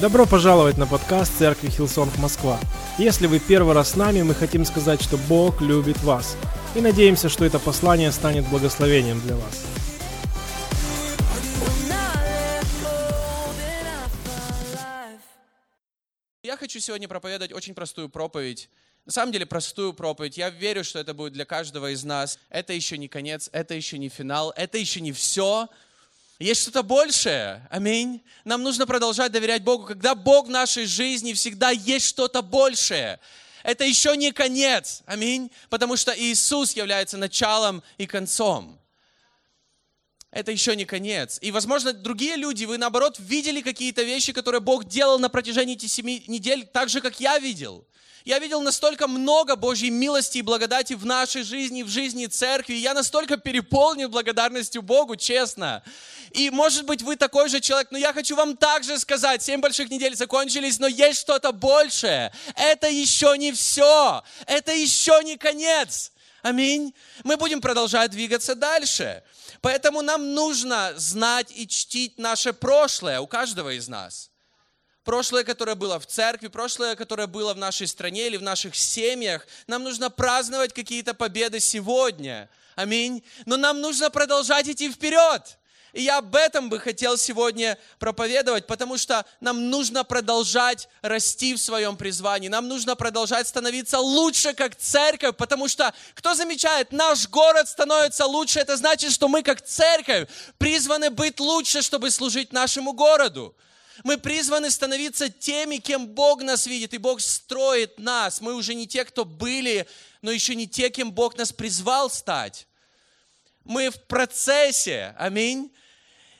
Добро пожаловать на подкаст Церкви Hillsong Москва. Если вы первый раз с нами, мы хотим сказать, что Бог любит вас. И надеемся, что это послание станет благословением для вас. Я хочу сегодня проповедовать очень простую проповедь. На самом деле простую проповедь. Я верю, что это будет для каждого из нас. Это еще не конец, это еще не финал, это еще не все. Есть что-то большее. Аминь. Нам нужно продолжать доверять Богу. Когда Бог в нашей жизни, всегда есть что-то большее. Это еще не конец. Аминь. Потому что Иисус является началом и концом. Это еще не конец. И, возможно, другие люди, вы, наоборот, видели какие-то вещи, которые Бог делал на протяжении этих семи недель, так же, как я видел. Я видел настолько много Божьей милости и благодати в нашей жизни, в жизни церкви. Я настолько переполнен благодарностью Богу, честно. И, может быть, вы такой же человек, но я хочу вам также сказать, семь больших недель закончились, но есть что-то большее. Это еще не все. Это еще не конец. Аминь. Мы будем продолжать двигаться дальше. Поэтому нам нужно знать и чтить наше прошлое у каждого из нас прошлое, которое было в церкви, прошлое, которое было в нашей стране или в наших семьях. Нам нужно праздновать какие-то победы сегодня. Аминь. Но нам нужно продолжать идти вперед. И я об этом бы хотел сегодня проповедовать, потому что нам нужно продолжать расти в своем призвании. Нам нужно продолжать становиться лучше, как церковь, потому что, кто замечает, наш город становится лучше, это значит, что мы, как церковь, призваны быть лучше, чтобы служить нашему городу. Мы призваны становиться теми, кем Бог нас видит, и Бог строит нас. Мы уже не те, кто были, но еще не те, кем Бог нас призвал стать. Мы в процессе. Аминь.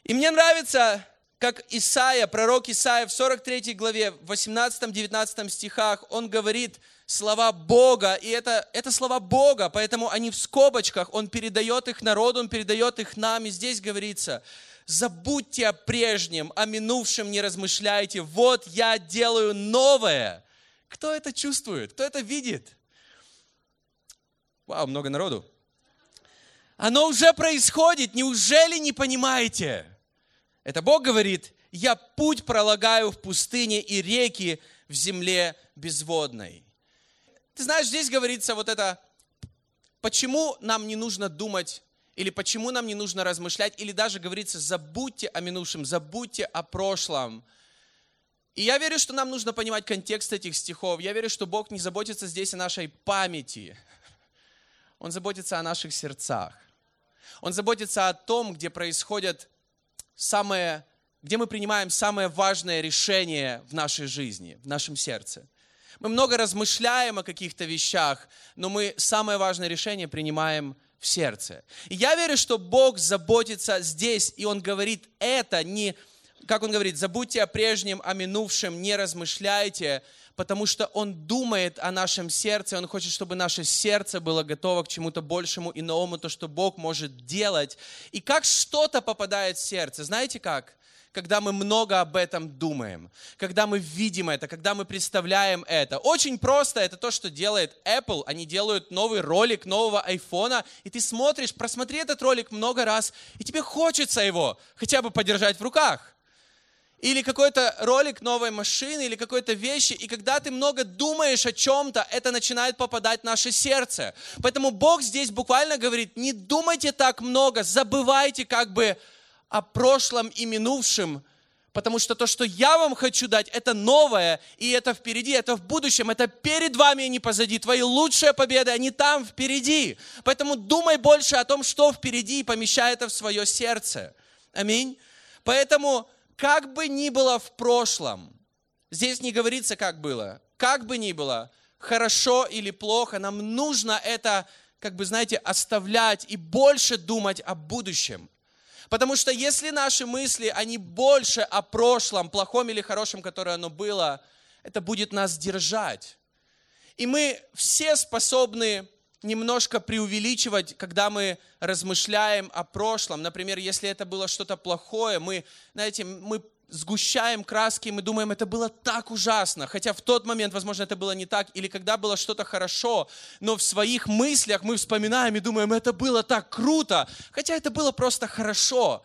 И мне нравится, как Исаия, пророк Исаия в 43 главе, в 18-19 стихах, он говорит слова Бога, и это, это слова Бога, поэтому они в скобочках, он передает их народу, он передает их нам, и здесь говорится – забудьте о прежнем, о минувшем не размышляйте. Вот я делаю новое. Кто это чувствует? Кто это видит? Вау, много народу. Оно уже происходит. Неужели не понимаете? Это Бог говорит, я путь пролагаю в пустыне и реки в земле безводной. Ты знаешь, здесь говорится вот это, почему нам не нужно думать или почему нам не нужно размышлять, или даже говорится, забудьте о минувшем, забудьте о прошлом. И я верю, что нам нужно понимать контекст этих стихов. Я верю, что Бог не заботится здесь о нашей памяти. Он заботится о наших сердцах. Он заботится о том, где происходят самые, где мы принимаем самое важное решение в нашей жизни, в нашем сердце. Мы много размышляем о каких-то вещах, но мы самое важное решение принимаем в сердце. И я верю, что Бог заботится здесь, и Он говорит это не, как Он говорит, забудьте о прежнем, о минувшем, не размышляйте, потому что Он думает о нашем сердце, Он хочет, чтобы наше сердце было готово к чему-то большему и новому, то, что Бог может делать. И как что-то попадает в сердце, знаете как? Когда мы много об этом думаем, когда мы видим это, когда мы представляем это. Очень просто это то, что делает Apple. Они делают новый ролик нового айфона, и ты смотришь, просмотри этот ролик много раз, и тебе хочется его хотя бы подержать в руках. Или какой-то ролик новой машины, или какой-то вещи, и когда ты много думаешь о чем-то, это начинает попадать в наше сердце. Поэтому Бог здесь буквально говорит, не думайте так много, забывайте как бы о прошлом и минувшем, потому что то, что я вам хочу дать, это новое, и это впереди, это в будущем, это перед вами, а не позади. Твои лучшие победы, они там впереди. Поэтому думай больше о том, что впереди, и помещай это в свое сердце. Аминь. Поэтому, как бы ни было в прошлом, здесь не говорится, как было, как бы ни было, хорошо или плохо, нам нужно это, как бы, знаете, оставлять и больше думать о будущем. Потому что если наши мысли, они больше о прошлом, плохом или хорошем, которое оно было, это будет нас держать. И мы все способны немножко преувеличивать, когда мы размышляем о прошлом. Например, если это было что-то плохое, мы, знаете, мы сгущаем краски, мы думаем, это было так ужасно, хотя в тот момент, возможно, это было не так, или когда было что-то хорошо, но в своих мыслях мы вспоминаем и думаем, это было так круто, хотя это было просто хорошо.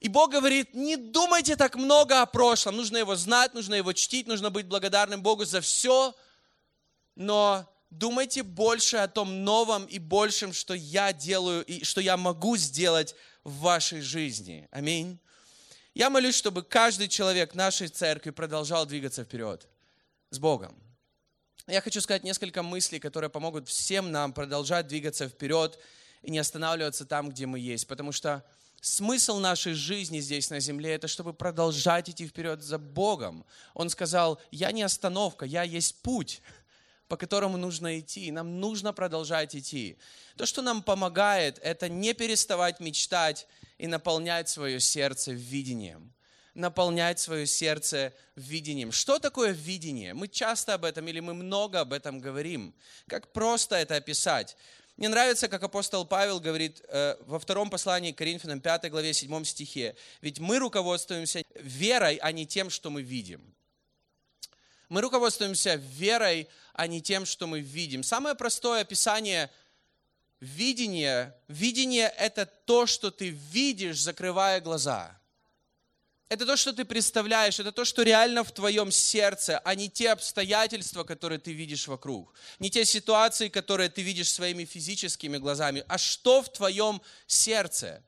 И Бог говорит, не думайте так много о прошлом. Нужно его знать, нужно его чтить, нужно быть благодарным Богу за все. Но думайте больше о том новом и большем, что я делаю и что я могу сделать в вашей жизни. Аминь. Я молюсь, чтобы каждый человек нашей церкви продолжал двигаться вперед с Богом. Я хочу сказать несколько мыслей, которые помогут всем нам продолжать двигаться вперед и не останавливаться там, где мы есть. Потому что смысл нашей жизни здесь на земле – это чтобы продолжать идти вперед за Богом. Он сказал, я не остановка, я есть путь по которому нужно идти. И нам нужно продолжать идти. То, что нам помогает, это не переставать мечтать и наполнять свое сердце видением. Наполнять свое сердце видением. Что такое видение? Мы часто об этом или мы много об этом говорим. Как просто это описать? Мне нравится, как апостол Павел говорит э, во втором послании к Коринфянам 5 главе 7 стихе. Ведь мы руководствуемся верой, а не тем, что мы видим. Мы руководствуемся верой, а не тем, что мы видим. Самое простое описание видения. Видение – это то, что ты видишь, закрывая глаза. Это то, что ты представляешь, это то, что реально в твоем сердце, а не те обстоятельства, которые ты видишь вокруг. Не те ситуации, которые ты видишь своими физическими глазами, а что в твоем сердце.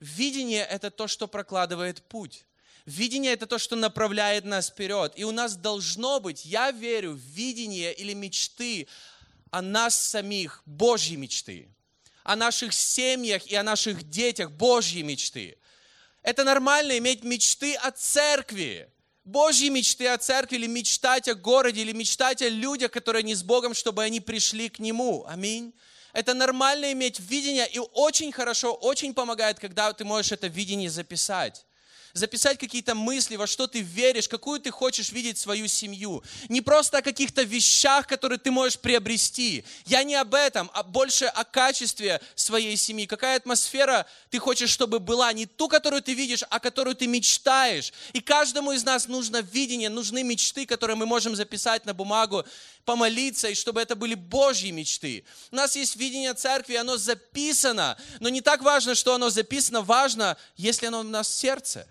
Видение – это то, что прокладывает путь. Видение – это то, что направляет нас вперед. И у нас должно быть, я верю, видение или мечты о нас самих, Божьи мечты. О наших семьях и о наших детях, Божьи мечты. Это нормально иметь мечты о церкви. Божьи мечты о церкви, или мечтать о городе, или мечтать о людях, которые не с Богом, чтобы они пришли к Нему. Аминь. Это нормально иметь видение, и очень хорошо, очень помогает, когда ты можешь это видение записать записать какие-то мысли, во что ты веришь, какую ты хочешь видеть свою семью. Не просто о каких-то вещах, которые ты можешь приобрести. Я не об этом, а больше о качестве своей семьи. Какая атмосфера ты хочешь, чтобы была. Не ту, которую ты видишь, а которую ты мечтаешь. И каждому из нас нужно видение, нужны мечты, которые мы можем записать на бумагу, помолиться, и чтобы это были Божьи мечты. У нас есть видение церкви, оно записано, но не так важно, что оно записано, важно, если оно у нас в сердце.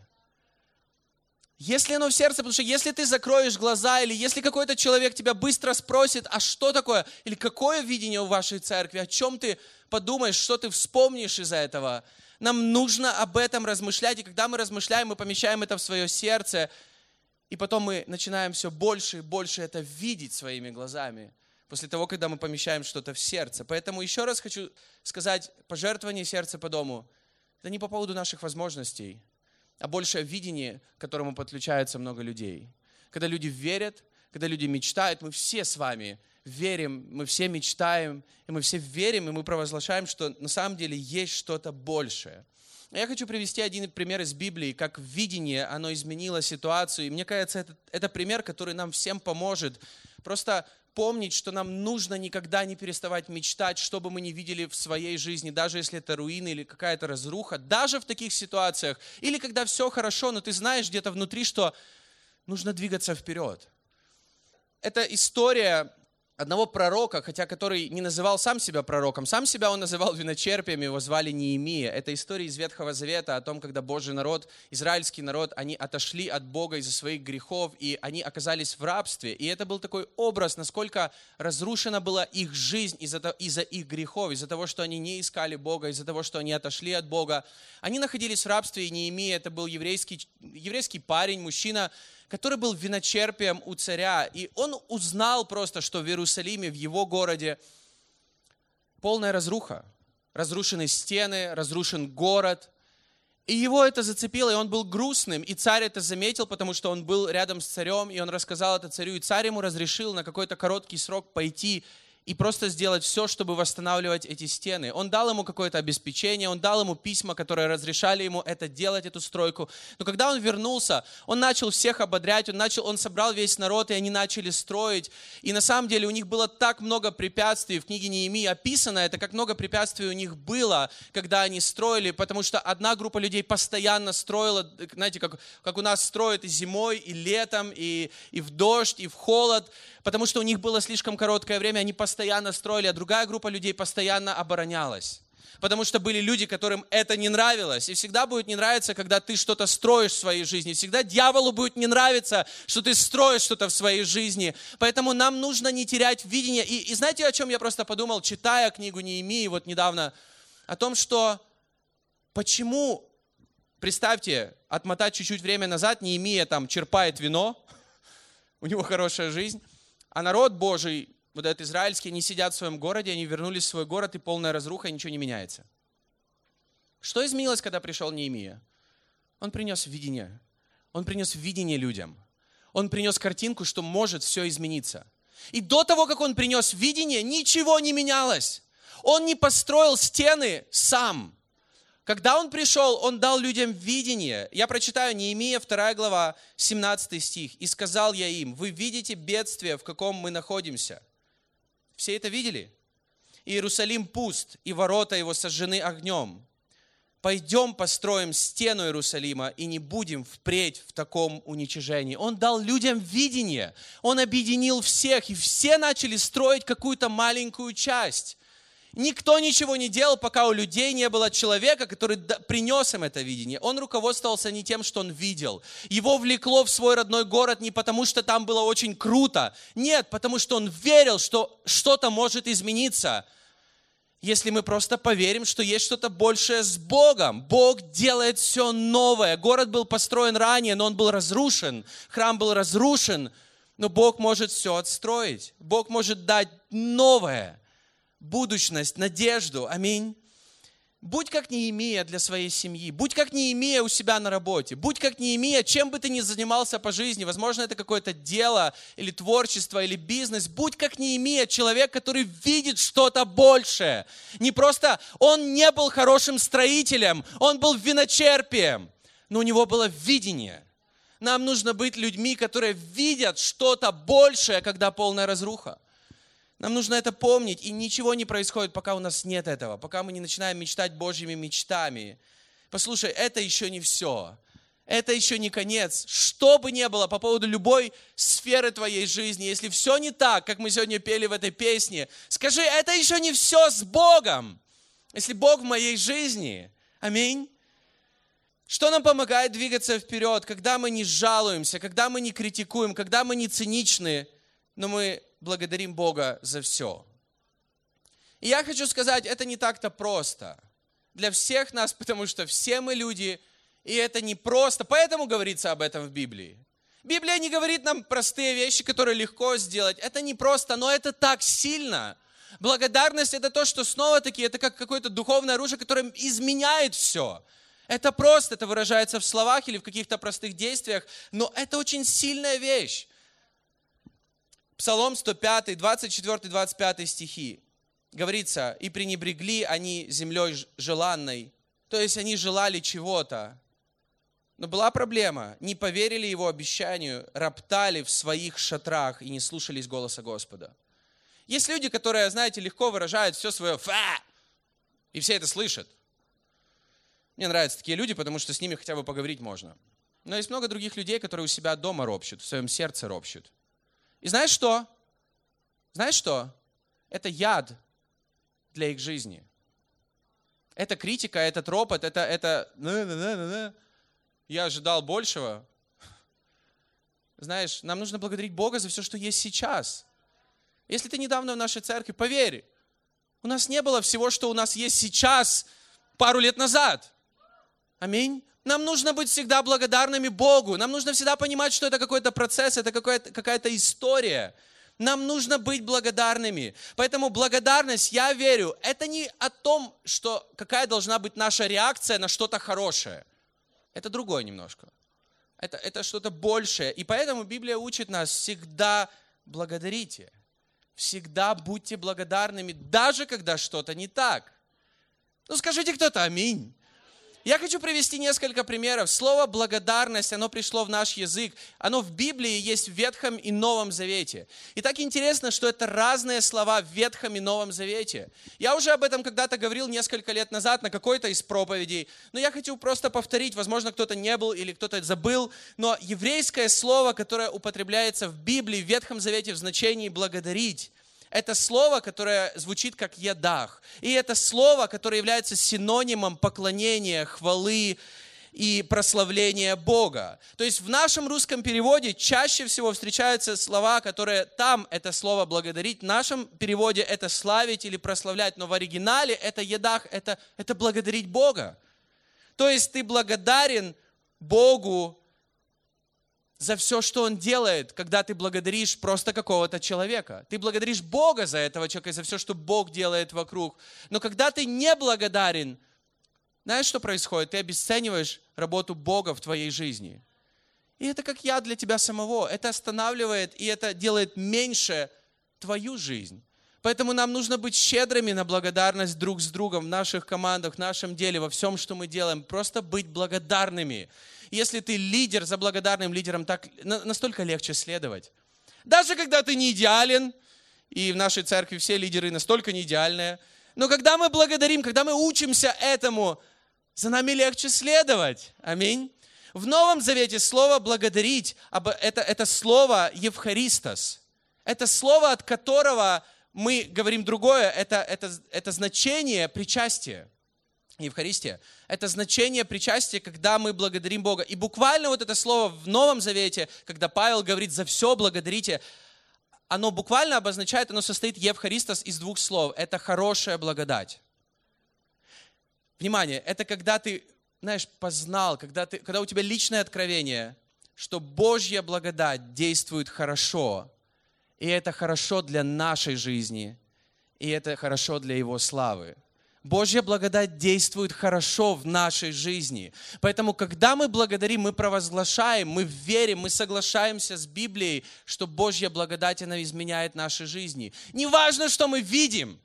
Если оно в сердце, потому что если ты закроешь глаза, или если какой-то человек тебя быстро спросит, а что такое, или какое видение у вашей церкви, о чем ты подумаешь, что ты вспомнишь из-за этого, нам нужно об этом размышлять, и когда мы размышляем, мы помещаем это в свое сердце, и потом мы начинаем все больше и больше это видеть своими глазами, после того, когда мы помещаем что-то в сердце. Поэтому еще раз хочу сказать, пожертвование сердца по дому, это не по поводу наших возможностей, а больше о видении, к которому подключается много людей. Когда люди верят, когда люди мечтают, мы все с вами верим, мы все мечтаем, и мы все верим, и мы провозглашаем, что на самом деле есть что-то большее. Я хочу привести один пример из Библии, как видение, оно изменило ситуацию. И мне кажется, это, это пример, который нам всем поможет. Просто помнить, что нам нужно никогда не переставать мечтать, что бы мы ни видели в своей жизни, даже если это руины или какая-то разруха, даже в таких ситуациях, или когда все хорошо, но ты знаешь где-то внутри, что нужно двигаться вперед. Это история одного пророка, хотя который не называл сам себя пророком, сам себя он называл виночерпием, его звали Неемия. Это история из Ветхого Завета о том, когда Божий народ, израильский народ, они отошли от Бога из-за своих грехов, и они оказались в рабстве. И это был такой образ, насколько разрушена была их жизнь из-за из их грехов, из-за того, что они не искали Бога, из-за того, что они отошли от Бога. Они находились в рабстве, и Неемия, это был еврейский, еврейский парень, мужчина, который был виночерпием у царя. И он узнал просто, что в Иерусалиме, в его городе, полная разруха. Разрушены стены, разрушен город. И его это зацепило, и он был грустным. И царь это заметил, потому что он был рядом с царем, и он рассказал это царю. И царь ему разрешил на какой-то короткий срок пойти и просто сделать все, чтобы восстанавливать эти стены. Он дал ему какое-то обеспечение, он дал ему письма, которые разрешали ему это делать, эту стройку. Но когда он вернулся, он начал всех ободрять, он, начал, он собрал весь народ, и они начали строить. И на самом деле у них было так много препятствий, в книге Неемии описано это, как много препятствий у них было, когда они строили, потому что одна группа людей постоянно строила, знаете, как, как у нас строят и зимой, и летом, и, и в дождь, и в холод, потому что у них было слишком короткое время, они постоянно строили, а другая группа людей постоянно оборонялась. Потому что были люди, которым это не нравилось. И всегда будет не нравиться, когда ты что-то строишь в своей жизни. Всегда дьяволу будет не нравиться, что ты строишь что-то в своей жизни. Поэтому нам нужно не терять видение. И, и знаете, о чем я просто подумал, читая книгу Неемии вот недавно? О том, что почему, представьте, отмотать чуть-чуть время назад, Неемия там черпает вино, у него хорошая жизнь, а народ Божий вот этот израильский, они сидят в своем городе, они вернулись в свой город, и полная разруха, и ничего не меняется. Что изменилось, когда пришел Неемия? Он принес видение. Он принес видение людям. Он принес картинку, что может все измениться. И до того, как он принес видение, ничего не менялось. Он не построил стены сам. Когда он пришел, он дал людям видение. Я прочитаю Неемия, 2 глава, 17 стих. «И сказал я им, вы видите бедствие, в каком мы находимся. Все это видели? Иерусалим пуст, и ворота его сожжены огнем. Пойдем построим стену Иерусалима и не будем впредь в таком уничижении. Он дал людям видение. Он объединил всех, и все начали строить какую-то маленькую часть. Никто ничего не делал, пока у людей не было человека, который принес им это видение. Он руководствовался не тем, что он видел. Его влекло в свой родной город не потому, что там было очень круто. Нет, потому что он верил, что что-то может измениться. Если мы просто поверим, что есть что-то большее с Богом. Бог делает все новое. Город был построен ранее, но он был разрушен. Храм был разрушен. Но Бог может все отстроить. Бог может дать новое будущность, надежду. Аминь. Будь как Неемия для своей семьи, будь как Неемия у себя на работе, будь как Неемия, чем бы ты ни занимался по жизни, возможно, это какое-то дело или творчество, или бизнес, будь как Неемия, человек, который видит что-то большее. Не просто, он не был хорошим строителем, он был виночерпием, но у него было видение. Нам нужно быть людьми, которые видят что-то большее, когда полная разруха. Нам нужно это помнить, и ничего не происходит, пока у нас нет этого, пока мы не начинаем мечтать Божьими мечтами. Послушай, это еще не все. Это еще не конец. Что бы ни было по поводу любой сферы твоей жизни, если все не так, как мы сегодня пели в этой песне, скажи, это еще не все с Богом. Если Бог в моей жизни. Аминь. Что нам помогает двигаться вперед, когда мы не жалуемся, когда мы не критикуем, когда мы не циничны, но мы благодарим Бога за все. И я хочу сказать, это не так-то просто для всех нас, потому что все мы люди, и это не просто. Поэтому говорится об этом в Библии. Библия не говорит нам простые вещи, которые легко сделать. Это не просто, но это так сильно. Благодарность это то, что снова-таки это как какое-то духовное оружие, которое изменяет все. Это просто, это выражается в словах или в каких-то простых действиях, но это очень сильная вещь. Псалом 105, 24-25 стихи. Говорится, и пренебрегли они землей желанной. То есть они желали чего-то. Но была проблема. Не поверили его обещанию, роптали в своих шатрах и не слушались голоса Господа. Есть люди, которые, знаете, легко выражают все свое «фа», и все это слышат. Мне нравятся такие люди, потому что с ними хотя бы поговорить можно. Но есть много других людей, которые у себя дома ропщут, в своем сердце ропщут. И знаешь что? Знаешь что? Это яд для их жизни. Это критика, этот ропот, это, это я ожидал большего. Знаешь, нам нужно благодарить Бога за все, что есть сейчас. Если ты недавно в нашей церкви, поверь, у нас не было всего, что у нас есть сейчас, пару лет назад. Аминь. Нам нужно быть всегда благодарными Богу. Нам нужно всегда понимать, что это какой-то процесс, это какая-то история. Нам нужно быть благодарными. Поэтому благодарность, я верю, это не о том, что какая должна быть наша реакция на что-то хорошее. Это другое немножко. Это, это что-то большее. И поэтому Библия учит нас всегда благодарите. Всегда будьте благодарными, даже когда что-то не так. Ну скажите кто-то аминь. Я хочу привести несколько примеров. Слово «благодарность», оно пришло в наш язык. Оно в Библии есть в Ветхом и Новом Завете. И так интересно, что это разные слова в Ветхом и Новом Завете. Я уже об этом когда-то говорил несколько лет назад на какой-то из проповедей, но я хочу просто повторить. Возможно, кто-то не был или кто-то забыл, но еврейское слово, которое употребляется в Библии, в Ветхом Завете в значении «благодарить», это слово, которое звучит как «едах». И это слово, которое является синонимом поклонения, хвалы и прославления Бога. То есть в нашем русском переводе чаще всего встречаются слова, которые там это слово «благодарить», в нашем переводе это «славить» или «прославлять», но в оригинале это «едах», это, это «благодарить Бога». То есть ты благодарен Богу за все, что Он делает, когда ты благодаришь просто какого-то человека. Ты благодаришь Бога за этого человека за все, что Бог делает вокруг. Но когда ты не благодарен, знаешь, что происходит? Ты обесцениваешь работу Бога в твоей жизни. И это как я для тебя самого. Это останавливает и это делает меньше твою жизнь. Поэтому нам нужно быть щедрыми на благодарность друг с другом в наших командах, в нашем деле, во всем, что мы делаем. Просто быть благодарными. Если ты лидер, за благодарным лидером так настолько легче следовать. Даже когда ты не идеален, и в нашей церкви все лидеры настолько не идеальные, но когда мы благодарим, когда мы учимся этому, за нами легче следовать. Аминь. В Новом Завете слово «благодарить» это, это слово «евхаристос». Это слово, от которого мы говорим другое, это, это, это значение причастия. Евхаристия. Это значение причастия, когда мы благодарим Бога. И буквально вот это слово в Новом Завете, когда Павел говорит «за все благодарите», оно буквально обозначает, оно состоит Евхаристос из двух слов. Это хорошая благодать. Внимание, это когда ты, знаешь, познал, когда, ты, когда у тебя личное откровение, что Божья благодать действует хорошо, и это хорошо для нашей жизни, и это хорошо для Его славы. Божья благодать действует хорошо в нашей жизни. Поэтому, когда мы благодарим, мы провозглашаем, мы верим, мы соглашаемся с Библией, что Божья благодать, она изменяет наши жизни. Не важно, что мы видим,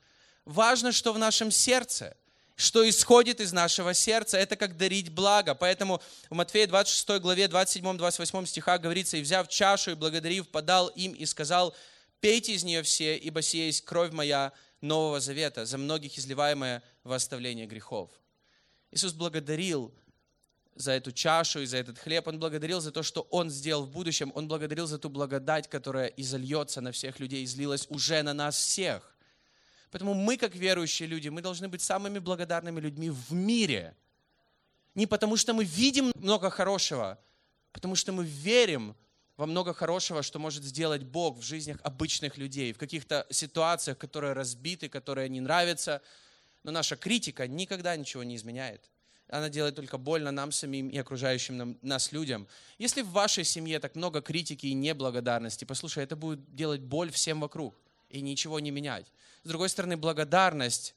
важно, что в нашем сердце – что исходит из нашего сердца, это как дарить благо. Поэтому в Матфея 26 главе 27-28 стиха говорится, «И взяв чашу и благодарив, подал им и сказал, пейте из нее все, ибо сия есть кровь моя Нового Завета, за многих изливаемая в оставление грехов». Иисус благодарил за эту чашу и за этот хлеб. Он благодарил за то, что Он сделал в будущем. Он благодарил за ту благодать, которая изольется на всех людей, излилась уже на нас всех. Поэтому мы, как верующие люди, мы должны быть самыми благодарными людьми в мире. Не потому, что мы видим много хорошего, потому что мы верим во много хорошего, что может сделать Бог в жизнях обычных людей, в каких-то ситуациях, которые разбиты, которые не нравятся. Но наша критика никогда ничего не изменяет. Она делает только больно нам самим и окружающим нам, нас людям. Если в вашей семье так много критики и неблагодарности, послушай, это будет делать боль всем вокруг и ничего не менять. С другой стороны, благодарность,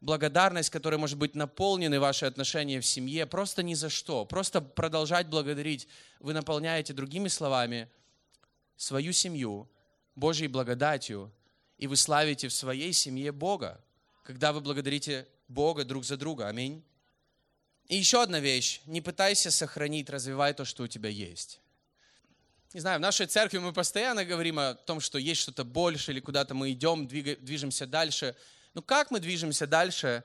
благодарность, которой может быть наполнены ваши отношения в семье, просто ни за что. Просто продолжать благодарить. Вы наполняете другими словами свою семью Божьей благодатью, и вы славите в своей семье Бога, когда вы благодарите Бога друг за друга. Аминь. И еще одна вещь. Не пытайся сохранить, развивай то, что у тебя есть не знаю, в нашей церкви мы постоянно говорим о том, что есть что-то больше, или куда-то мы идем, движемся дальше. Но как мы движемся дальше?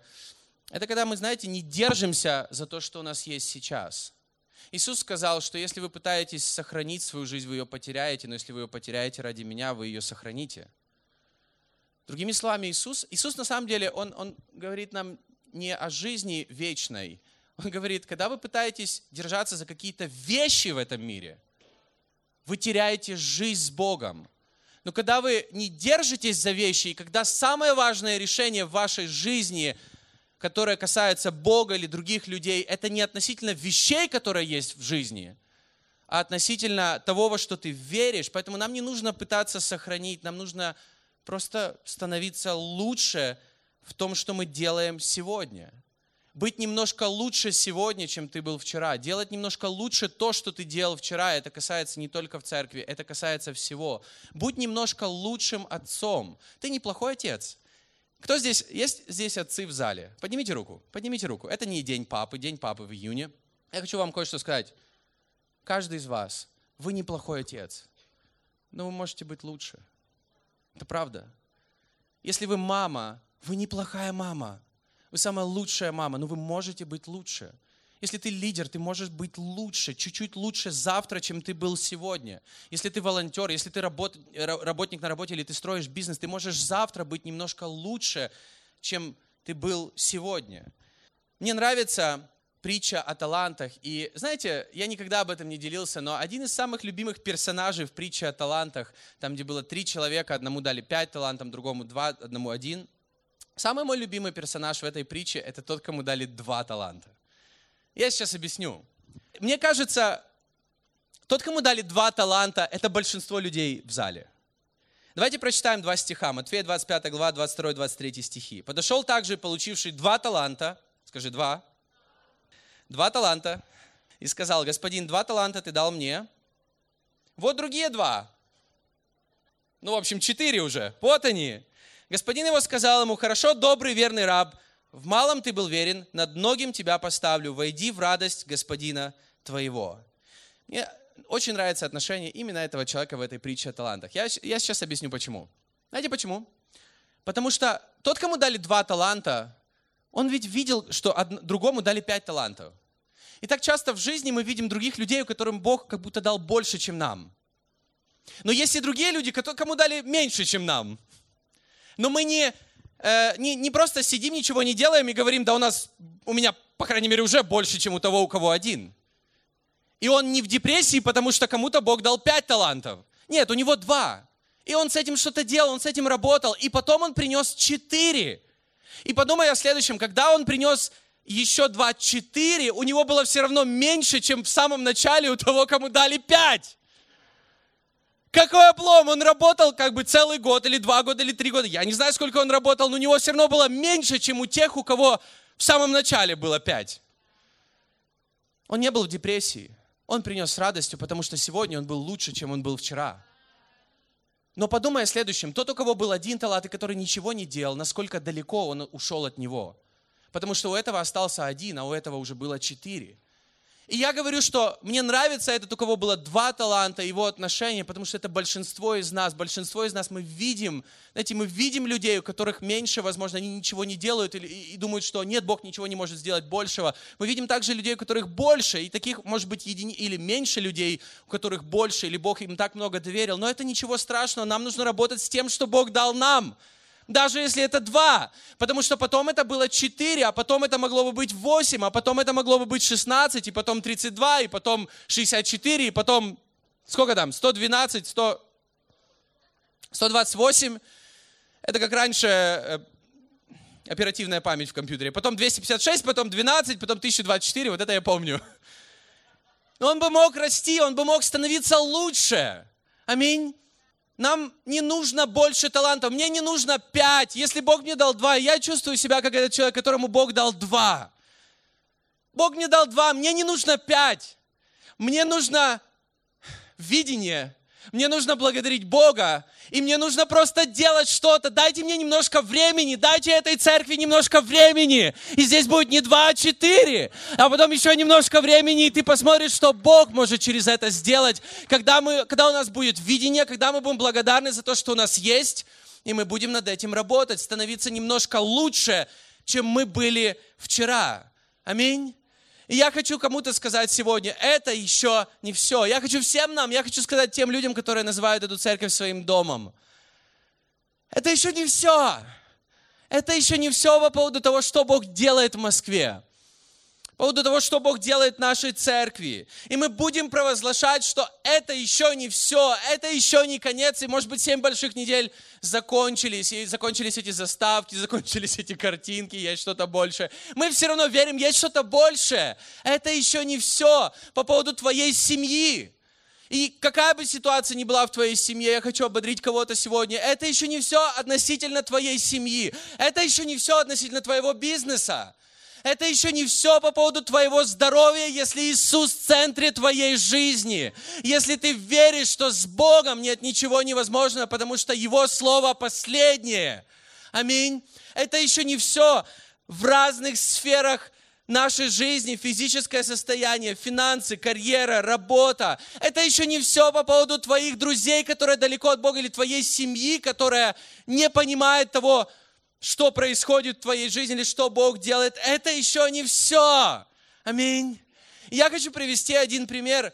Это когда мы, знаете, не держимся за то, что у нас есть сейчас. Иисус сказал, что если вы пытаетесь сохранить свою жизнь, вы ее потеряете, но если вы ее потеряете ради меня, вы ее сохраните. Другими словами, Иисус, Иисус на самом деле, Он, он говорит нам не о жизни вечной. Он говорит, когда вы пытаетесь держаться за какие-то вещи в этом мире – вы теряете жизнь с Богом. Но когда вы не держитесь за вещи, и когда самое важное решение в вашей жизни, которое касается Бога или других людей, это не относительно вещей, которые есть в жизни, а относительно того, во что ты веришь. Поэтому нам не нужно пытаться сохранить, нам нужно просто становиться лучше в том, что мы делаем сегодня – быть немножко лучше сегодня, чем ты был вчера, делать немножко лучше то, что ты делал вчера. Это касается не только в церкви, это касается всего. Будь немножко лучшим отцом. Ты неплохой отец. Кто здесь, есть здесь отцы в зале? Поднимите руку, поднимите руку. Это не день папы, день папы в июне. Я хочу вам кое-что сказать. Каждый из вас, вы неплохой отец, но вы можете быть лучше. Это правда. Если вы мама, вы неплохая мама, вы самая лучшая мама, но вы можете быть лучше. Если ты лидер, ты можешь быть лучше, чуть-чуть лучше завтра, чем ты был сегодня. Если ты волонтер, если ты работ, работник на работе или ты строишь бизнес, ты можешь завтра быть немножко лучше, чем ты был сегодня. Мне нравится притча о талантах. И знаете, я никогда об этом не делился, но один из самых любимых персонажей в притче о талантах, там, где было три человека, одному дали пять талантов, другому два, одному один. Самый мой любимый персонаж в этой притче – это тот, кому дали два таланта. Я сейчас объясню. Мне кажется, тот, кому дали два таланта, это большинство людей в зале. Давайте прочитаем два стиха. Матфея 25 глава, 22-23 стихи. «Подошел также получивший два таланта, скажи два, два таланта, и сказал, господин, два таланта ты дал мне, вот другие два. Ну, в общем, четыре уже. Вот они. Господин его сказал ему, хорошо, добрый, верный раб, в малом ты был верен, над многим тебя поставлю, войди в радость господина твоего. Мне очень нравится отношение именно этого человека в этой притче о талантах. Я, я сейчас объясню почему. Знаете почему? Потому что тот, кому дали два таланта, он ведь видел, что од... другому дали пять талантов. И так часто в жизни мы видим других людей, которым Бог как будто дал больше, чем нам. Но есть и другие люди, кому дали меньше, чем нам. Но мы не э, не, не просто сидим, ничего не делаем и говорим, да у нас, у меня, по крайней мере, уже больше, чем у того, у кого один. И он не в депрессии, потому что кому-то Бог дал пять талантов. Нет, у него два. И он с этим что-то делал, он с этим работал. И потом он принес четыре. И подумай о следующем, когда он принес еще два четыре, у него было все равно меньше, чем в самом начале у того, кому дали пять. Какой облом? Он работал как бы целый год, или два года, или три года. Я не знаю, сколько он работал, но у него все равно было меньше, чем у тех, у кого в самом начале было пять. Он не был в депрессии. Он принес радостью, потому что сегодня он был лучше, чем он был вчера. Но подумай о следующем. Тот, у кого был один талант, и который ничего не делал, насколько далеко он ушел от него. Потому что у этого остался один, а у этого уже было четыре. И я говорю, что мне нравится этот, у кого было два таланта, его отношения, потому что это большинство из нас. Большинство из нас мы видим, знаете, мы видим людей, у которых меньше, возможно, они ничего не делают или, и думают, что нет, Бог ничего не может сделать большего. Мы видим также людей, у которых больше, и таких, может быть, едини, или меньше людей, у которых больше, или Бог им так много доверил. Но это ничего страшного, нам нужно работать с тем, что Бог дал нам даже если это два, потому что потом это было четыре, а потом это могло бы быть восемь, а потом это могло бы быть шестнадцать, и потом тридцать два, и потом шестьдесят четыре, и потом, сколько там, сто двенадцать, сто, сто двадцать восемь, это как раньше э, оперативная память в компьютере, потом 256, потом 12, потом 1024, вот это я помню. Но он бы мог расти, он бы мог становиться лучше. Аминь. Нам не нужно больше талантов. Мне не нужно пять. Если Бог мне дал два, я чувствую себя как этот человек, которому Бог дал два. Бог мне дал два, мне не нужно пять. Мне нужно видение, мне нужно благодарить Бога, и мне нужно просто делать что-то. Дайте мне немножко времени, дайте этой церкви немножко времени. И здесь будет не два, а четыре, а потом еще немножко времени, и ты посмотришь, что Бог может через это сделать, когда, мы, когда у нас будет видение, когда мы будем благодарны за то, что у нас есть, и мы будем над этим работать, становиться немножко лучше, чем мы были вчера. Аминь. И я хочу кому-то сказать сегодня, это еще не все. Я хочу всем нам, я хочу сказать тем людям, которые называют эту церковь своим домом. Это еще не все. Это еще не все по поводу того, что Бог делает в Москве по поводу того, что Бог делает в нашей церкви. И мы будем провозглашать, что это еще не все, это еще не конец, и может быть семь больших недель закончились, и закончились эти заставки, закончились эти картинки, есть что-то больше. Мы все равно верим, есть что-то больше. Это еще не все по поводу твоей семьи. И какая бы ситуация ни была в твоей семье, я хочу ободрить кого-то сегодня, это еще не все относительно твоей семьи. Это еще не все относительно твоего бизнеса. Это еще не все по поводу твоего здоровья, если Иисус в центре твоей жизни. Если ты веришь, что с Богом нет ничего невозможного, потому что Его Слово последнее. Аминь. Это еще не все в разных сферах нашей жизни, физическое состояние, финансы, карьера, работа. Это еще не все по поводу твоих друзей, которые далеко от Бога, или твоей семьи, которая не понимает того, что происходит в твоей жизни или что Бог делает, это еще не все. Аминь. Я хочу привести один пример.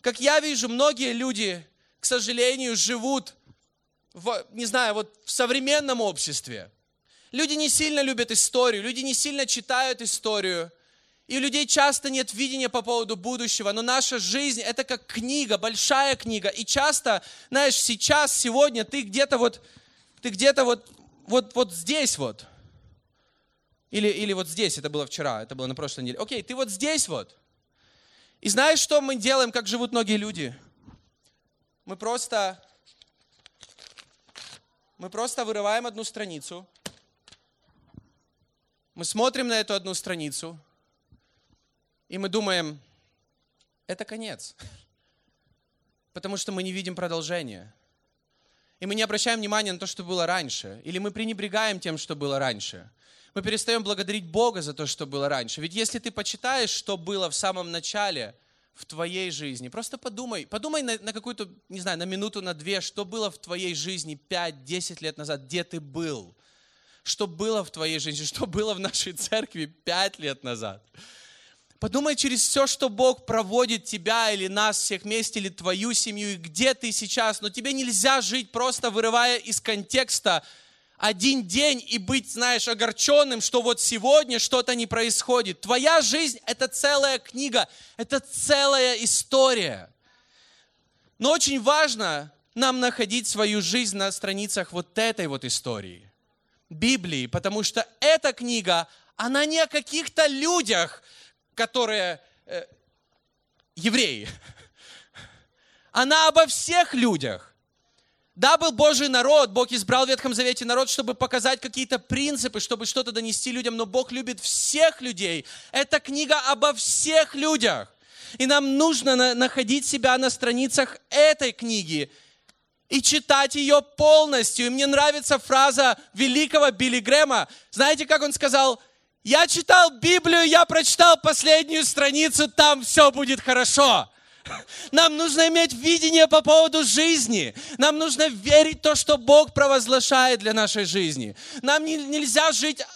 Как я вижу, многие люди, к сожалению, живут в, не знаю, вот в современном обществе. Люди не сильно любят историю, люди не сильно читают историю. И у людей часто нет видения по поводу будущего, но наша жизнь это как книга, большая книга. И часто, знаешь, сейчас, сегодня ты где-то вот, ты где-то вот, вот, вот здесь вот. Или, или вот здесь, это было вчера, это было на прошлой неделе. Окей, ты вот здесь вот. И знаешь, что мы делаем, как живут многие люди? Мы просто, мы просто вырываем одну страницу, мы смотрим на эту одну страницу, и мы думаем, это конец. Потому что мы не видим продолжения. И мы не обращаем внимания на то, что было раньше. Или мы пренебрегаем тем, что было раньше. Мы перестаем благодарить Бога за то, что было раньше. Ведь если ты почитаешь, что было в самом начале в твоей жизни, просто подумай, подумай на, на какую-то, не знаю, на минуту, на две, что было в твоей жизни 5-10 лет назад, где ты был. Что было в твоей жизни, что было в нашей церкви 5 лет назад. Подумай через все, что Бог проводит тебя или нас всех вместе, или твою семью, и где ты сейчас. Но тебе нельзя жить просто вырывая из контекста один день и быть, знаешь, огорченным, что вот сегодня что-то не происходит. Твоя жизнь – это целая книга, это целая история. Но очень важно нам находить свою жизнь на страницах вот этой вот истории, Библии, потому что эта книга, она не о каких-то людях, которые э, евреи. Она обо всех людях. Да, был Божий народ, Бог избрал в Ветхом Завете народ, чтобы показать какие-то принципы, чтобы что-то донести людям, но Бог любит всех людей. Эта книга обо всех людях. И нам нужно на, находить себя на страницах этой книги и читать ее полностью. И мне нравится фраза великого Билли Грэма. Знаете, как он сказал? Я читал Библию, я прочитал последнюю страницу, там все будет хорошо. Нам нужно иметь видение по поводу жизни. Нам нужно верить в то, что Бог провозглашает для нашей жизни. Нам не, нельзя жить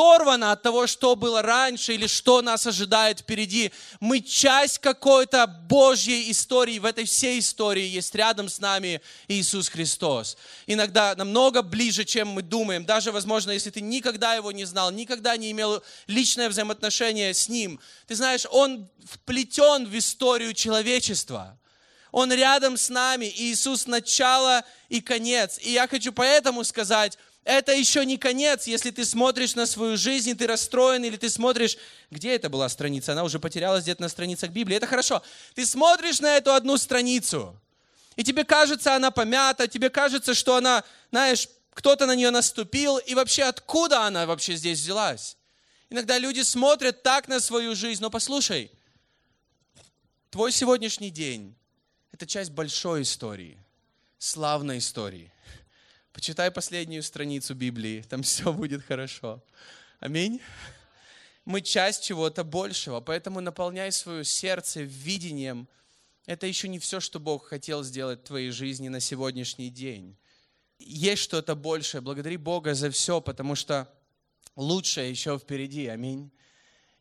оторвано от того, что было раньше или что нас ожидает впереди. Мы часть какой-то Божьей истории. В этой всей истории есть рядом с нами Иисус Христос. Иногда намного ближе, чем мы думаем. Даже, возможно, если ты никогда его не знал, никогда не имел личное взаимоотношение с Ним. Ты знаешь, Он вплетен в историю человечества. Он рядом с нами. Иисус начало и конец. И я хочу поэтому сказать, это еще не конец, если ты смотришь на свою жизнь, и ты расстроен, или ты смотришь, где это была страница, она уже потерялась где-то на страницах Библии, это хорошо. Ты смотришь на эту одну страницу, и тебе кажется, она помята, тебе кажется, что она, знаешь, кто-то на нее наступил, и вообще откуда она вообще здесь взялась? Иногда люди смотрят так на свою жизнь, но послушай, твой сегодняшний день – это часть большой истории, славной истории – Почитай последнюю страницу Библии, там все будет хорошо. Аминь. Мы часть чего-то большего, поэтому наполняй свое сердце видением. Это еще не все, что Бог хотел сделать в твоей жизни на сегодняшний день. Есть что-то большее. Благодари Бога за все, потому что лучшее еще впереди. Аминь.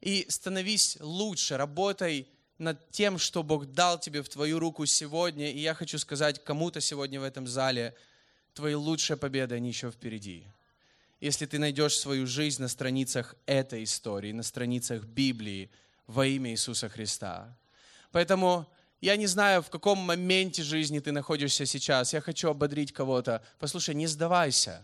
И становись лучше, работай над тем, что Бог дал тебе в твою руку сегодня. И я хочу сказать кому-то сегодня в этом зале – твои лучшие победы, они еще впереди. Если ты найдешь свою жизнь на страницах этой истории, на страницах Библии во имя Иисуса Христа. Поэтому я не знаю, в каком моменте жизни ты находишься сейчас. Я хочу ободрить кого-то. Послушай, не сдавайся.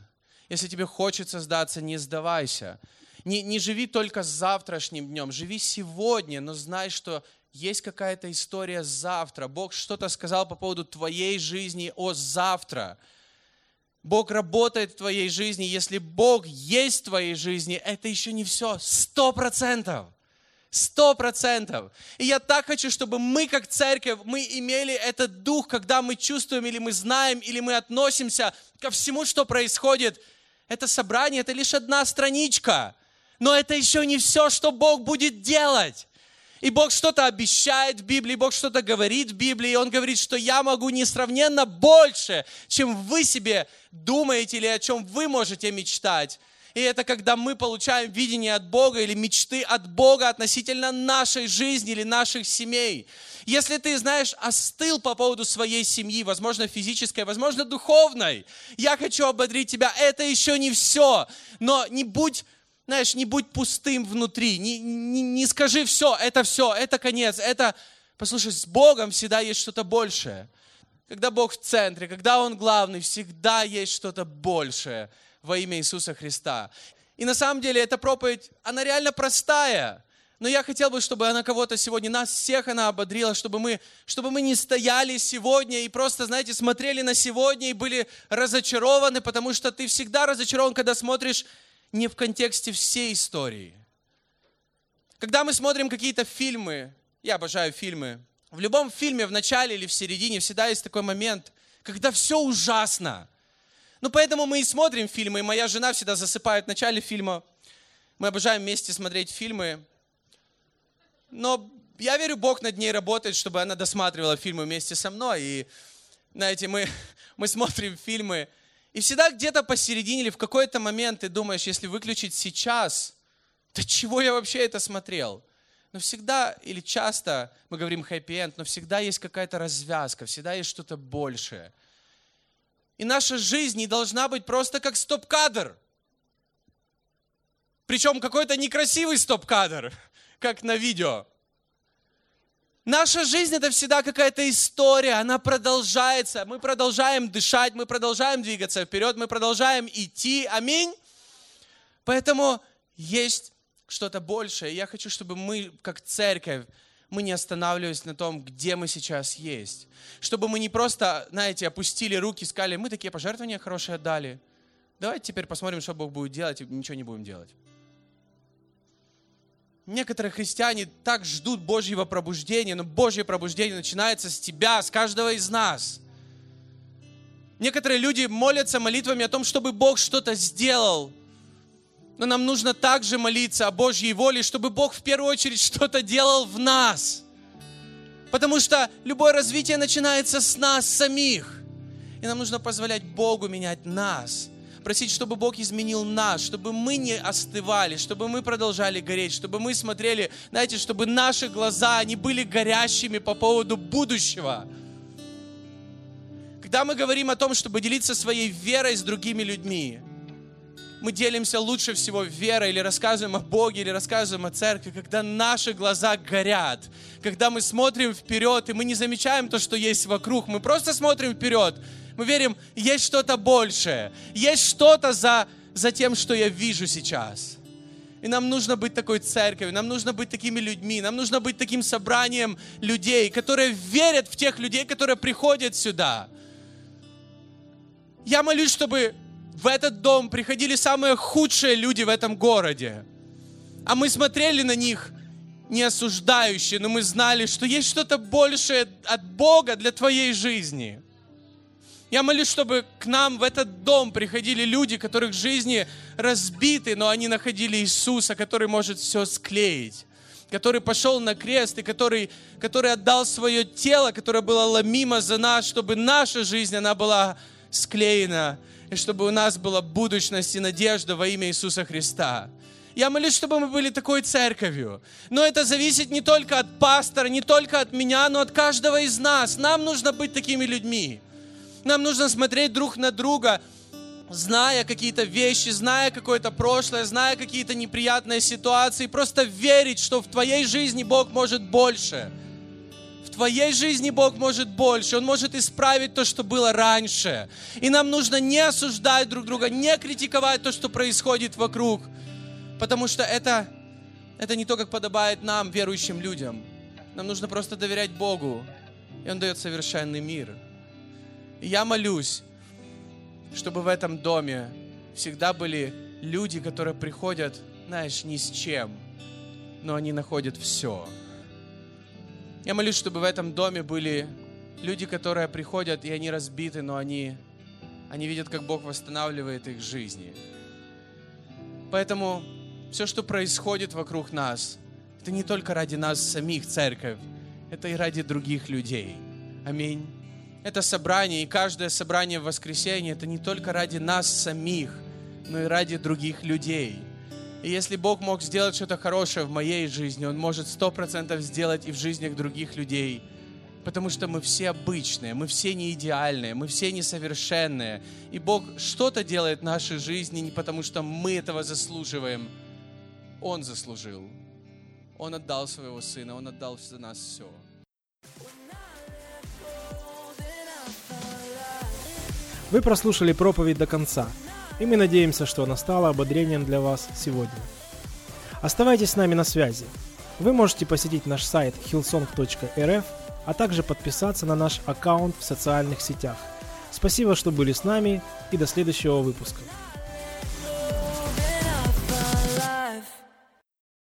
Если тебе хочется сдаться, не сдавайся. Не, не живи только с завтрашним днем, живи сегодня, но знай, что есть какая-то история завтра. Бог что-то сказал по поводу твоей жизни о завтра. Бог работает в твоей жизни, если Бог есть в твоей жизни, это еще не все. Сто процентов. Сто процентов. И я так хочу, чтобы мы, как церковь, мы имели этот дух, когда мы чувствуем, или мы знаем, или мы относимся ко всему, что происходит. Это собрание, это лишь одна страничка. Но это еще не все, что Бог будет делать. И Бог что-то обещает в Библии, Бог что-то говорит в Библии, и Он говорит, что я могу несравненно больше, чем вы себе думаете или о чем вы можете мечтать. И это когда мы получаем видение от Бога или мечты от Бога относительно нашей жизни или наших семей. Если ты, знаешь, остыл по поводу своей семьи, возможно, физической, возможно, духовной, я хочу ободрить тебя, это еще не все. Но не будь знаешь, не будь пустым внутри, не, не, не скажи все, это все, это конец, это, послушай, с Богом всегда есть что-то большее. Когда Бог в центре, когда Он главный, всегда есть что-то большее во имя Иисуса Христа. И на самом деле эта проповедь, она реально простая. Но я хотел бы, чтобы она кого-то сегодня, нас всех она ободрила, чтобы мы, чтобы мы не стояли сегодня и просто, знаете, смотрели на сегодня и были разочарованы, потому что ты всегда разочарован, когда смотришь не в контексте всей истории. Когда мы смотрим какие-то фильмы, я обожаю фильмы, в любом фильме в начале или в середине всегда есть такой момент, когда все ужасно. Ну, поэтому мы и смотрим фильмы, и моя жена всегда засыпает в начале фильма. Мы обожаем вместе смотреть фильмы. Но я верю, Бог над ней работает, чтобы она досматривала фильмы вместе со мной. И, знаете, мы, мы смотрим фильмы, и всегда где-то посередине или в какой-то момент ты думаешь, если выключить сейчас, то чего я вообще это смотрел? Но всегда или часто мы говорим хэппи-энд, но всегда есть какая-то развязка, всегда есть что-то большее. И наша жизнь не должна быть просто как стоп-кадр. Причем какой-то некрасивый стоп-кадр, как на видео. Наша жизнь это всегда какая-то история, она продолжается. Мы продолжаем дышать, мы продолжаем двигаться вперед, мы продолжаем идти. Аминь. Поэтому есть что-то большее. Я хочу, чтобы мы, как церковь, мы не останавливались на том, где мы сейчас есть. Чтобы мы не просто, знаете, опустили руки, сказали, мы такие пожертвования хорошие отдали. Давайте теперь посмотрим, что Бог будет делать, и ничего не будем делать. Некоторые христиане так ждут Божьего пробуждения, но Божье пробуждение начинается с тебя, с каждого из нас. Некоторые люди молятся молитвами о том, чтобы Бог что-то сделал. Но нам нужно также молиться о Божьей воле, чтобы Бог в первую очередь что-то делал в нас. Потому что любое развитие начинается с нас самих. И нам нужно позволять Богу менять нас – просить, чтобы Бог изменил нас, чтобы мы не остывали, чтобы мы продолжали гореть, чтобы мы смотрели, знаете, чтобы наши глаза, они были горящими по поводу будущего. Когда мы говорим о том, чтобы делиться своей верой с другими людьми, мы делимся лучше всего верой или рассказываем о Боге, или рассказываем о церкви, когда наши глаза горят, когда мы смотрим вперед, и мы не замечаем то, что есть вокруг, мы просто смотрим вперед, мы верим, есть что-то большее, есть что-то за, за тем, что я вижу сейчас. И нам нужно быть такой церковью, нам нужно быть такими людьми, нам нужно быть таким собранием людей, которые верят в тех людей, которые приходят сюда. Я молюсь, чтобы в этот дом приходили самые худшие люди в этом городе. А мы смотрели на них не осуждающие, но мы знали, что есть что-то большее от Бога для твоей жизни. Я молюсь, чтобы к нам в этот дом приходили люди, которых жизни разбиты, но они находили Иисуса, который может все склеить который пошел на крест и который, который отдал свое тело, которое было ломимо за нас, чтобы наша жизнь, она была склеена, и чтобы у нас была будущность и надежда во имя Иисуса Христа. Я молюсь, чтобы мы были такой церковью. Но это зависит не только от пастора, не только от меня, но от каждого из нас. Нам нужно быть такими людьми. Нам нужно смотреть друг на друга, зная какие-то вещи, зная какое-то прошлое, зная какие-то неприятные ситуации, просто верить, что в твоей жизни Бог может больше. В твоей жизни Бог может больше. Он может исправить то, что было раньше. И нам нужно не осуждать друг друга, не критиковать то, что происходит вокруг. Потому что это, это не то, как подобает нам, верующим людям. Нам нужно просто доверять Богу. И Он дает совершенный мир. И я молюсь, чтобы в этом доме всегда были люди, которые приходят, знаешь, ни с чем, но они находят все. Я молюсь, чтобы в этом доме были люди, которые приходят, и они разбиты, но они, они видят, как Бог восстанавливает их жизни. Поэтому все, что происходит вокруг нас, это не только ради нас самих, церковь, это и ради других людей. Аминь это собрание, и каждое собрание в воскресенье, это не только ради нас самих, но и ради других людей. И если Бог мог сделать что-то хорошее в моей жизни, Он может сто процентов сделать и в жизнях других людей. Потому что мы все обычные, мы все не идеальные, мы все несовершенные. И Бог что-то делает в нашей жизни не потому, что мы этого заслуживаем. Он заслужил. Он отдал своего Сына, Он отдал за нас все. Вы прослушали проповедь до конца, и мы надеемся, что она стала ободрением для вас сегодня. Оставайтесь с нами на связи. Вы можете посетить наш сайт hillsong.rf, а также подписаться на наш аккаунт в социальных сетях. Спасибо, что были с нами, и до следующего выпуска.